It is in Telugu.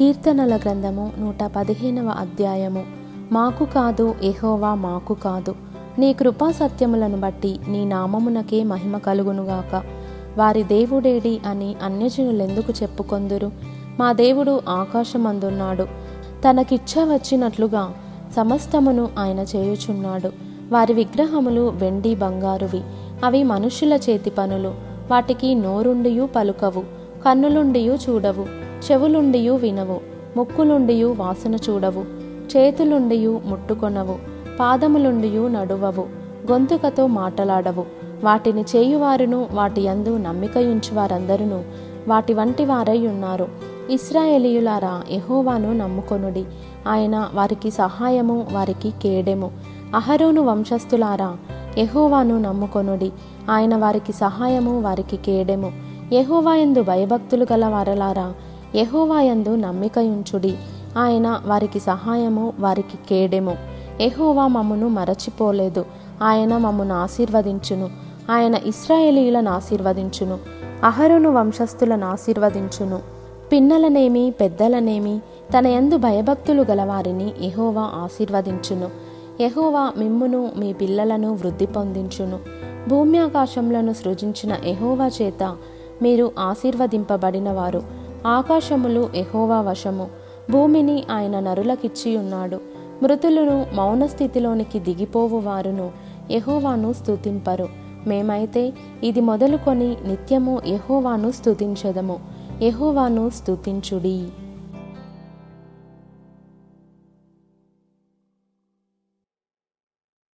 కీర్తనల గ్రంథము నూట పదిహేనవ అధ్యాయము. మాకు కాదు ఎహోవా మాకు కాదు. నీ కృపా సత్యములను బట్టి నీ నామమునకే మహిమ కలుగునుగాక. వారి దేవుడేడి అని అన్యజనులెందుకు చెప్పుకొందురు? మా దేవుడు ఆకాశమందున్నాడు. తనకిచ్చ వచ్చినట్లుగా సమస్తమును ఆయన చేయుచున్నాడు. వారి విగ్రహములు వెండి బంగారువి. అవి మనుషుల చేతి పనులు. వాటికి నోరుండియు పలుకవు కన్నులుండియూ చూడవు. చెవులుండియు వినవు ముక్కులుండియు వాసన చూడవు చేతులుండియు ముట్టుకొనవు పాదములుండియు నడువవు గొంతుకతో మాటలాడవు. వాటిని చేయువారును వాటి యందు నమ్మికయుంచువారందరును వాటి వంటి వారై ఉన్నారు. ఇస్రాయేలీయులారా ఎహోవాను నమ్ముకొనుడి. ఆయన వారికి సహాయము వారికి కేడెము. అహరోను వంశస్థులారా ఎహోవాను నమ్ముకొనుడి. ఆయన వారికి సహాయము వారికి కేడెము. యెహోవాయందు భయభక్తులు గల వారలారా యహోవాయందు నమ్మికయుంచుడి. ఆయన వారికి సహాయము వారికి కేడెము. ఎహోవా మమ్మను మరచిపోలేదు. ఆయన మమ్మను ఆశీర్వదించును. ఆయన ఇస్రాయేలీయులను ఆశీర్వదించును. అహరును వంశస్థులను ఆశీర్వదించును. పిన్నలనేమి పెద్దలనేమి తన యందు భయభక్తులు గలవారిని ఎహోవా ఆశీర్వదించును. ఎహోవా మిమ్మును మీ పిల్లలను వృద్ధి పొందించును. భూమ్యాకాశంలను సృజించిన ఎహోవా చేత మీరు ఆశీర్వదింపబడినవారు. ఆకాశములు ఎహోవా వశము. భూమిని ఆయన నరులకిచ్చి ఉన్నాడు మృతులను మౌన స్థితిలోనికి దిగిపోవు వారును ఎహోవాను స్తుతింపరు. మేమైతే ఇది మొదలుకొని నిత్యము ఎహోవాను స్తుతించదము. ఎహోవాను స్తుతించుడి.